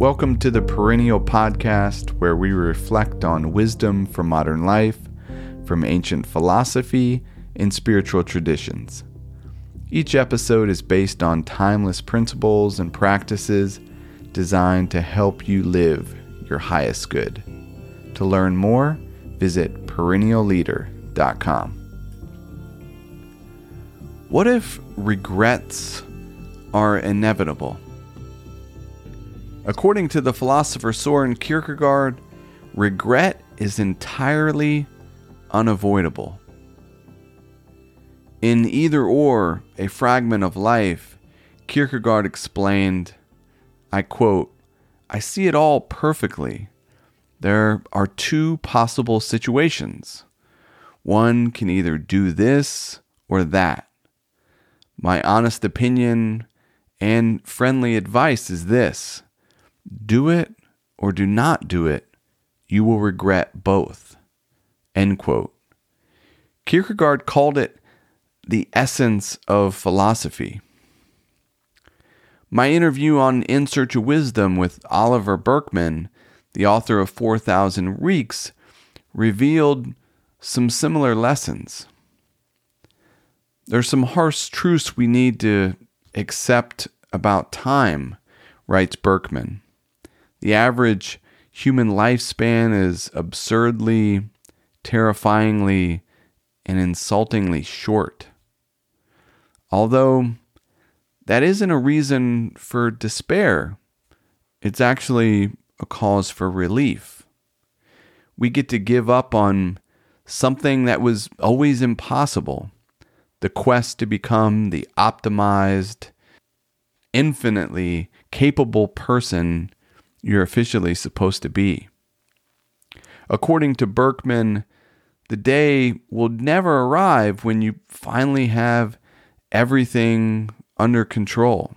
Welcome to the Perennial Podcast, where we reflect on wisdom from modern life, from ancient philosophy, and spiritual traditions. Each episode is based on timeless principles and practices designed to help you live your highest good. To learn more, visit perennialleader.com. What if regrets are inevitable? According to the philosopher Soren Kierkegaard, regret is entirely unavoidable. In Either or, a fragment of life, Kierkegaard explained, I quote, I see it all perfectly. There are two possible situations. One can either do this or that. My honest opinion and friendly advice is this do it or do not do it, you will regret both. End quote. Kierkegaard called it the essence of philosophy. My interview on In Search of Wisdom with Oliver Burkeman, the author of 4,000 Weeks, revealed some similar lessons. There's some harsh truths we need to accept about time, writes Burkeman. The average human lifespan is absurdly, terrifyingly, and insultingly short. Although that isn't a reason for despair, it's actually a cause for relief. We get to give up on something that was always impossible the quest to become the optimized, infinitely capable person you're officially supposed to be. According to Burkeman, the day will never arrive when you finally have everything under control.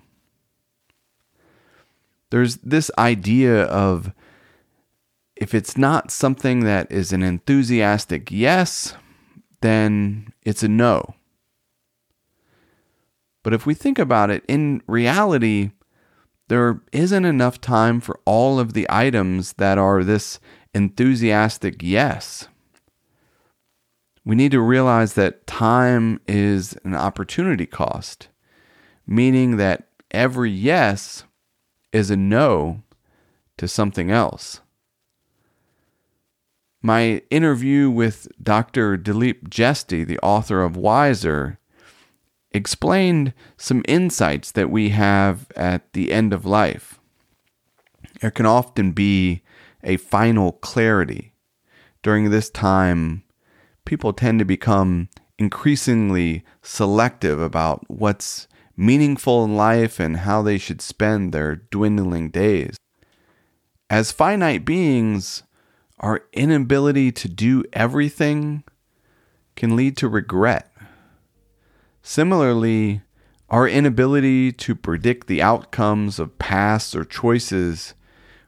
There's this idea of if it's not something that is an enthusiastic yes, then it's a no. But if we think about it, in reality, there isn't enough time for all of the items that are this enthusiastic yes. We need to realize that time is an opportunity cost, meaning that every yes is a no to something else. My interview with Dr. Dilip Jeste, the author of Wiser, explained some insights that we have at the end of life. There can often be a final clarity. During this time, people tend to become increasingly selective about what's meaningful in life and how they should spend their dwindling days. As finite beings, our inability to do everything can lead to regret. Similarly, our inability to predict the outcomes of pasts or choices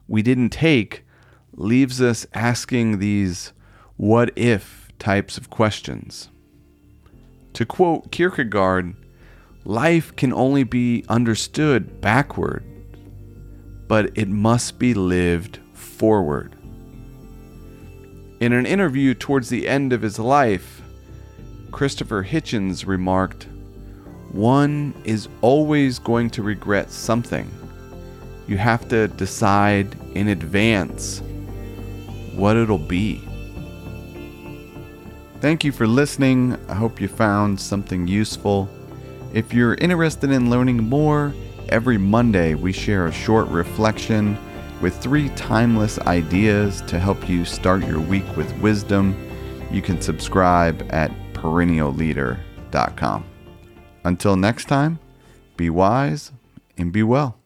we didn't take leaves us asking these what if types of questions. To quote Kierkegaard, life can only be understood backward, but it must be lived forward. In an interview towards the end of his life, Christopher Hitchens remarked, One is always going to regret something. You have to decide in advance what it'll be. Thank you for listening. I hope you found something useful. If you're interested in learning more, every Monday we share a short reflection with three timeless ideas to help you start your week with wisdom. You can subscribe at perennialleader.com. Until next time, be wise and be well.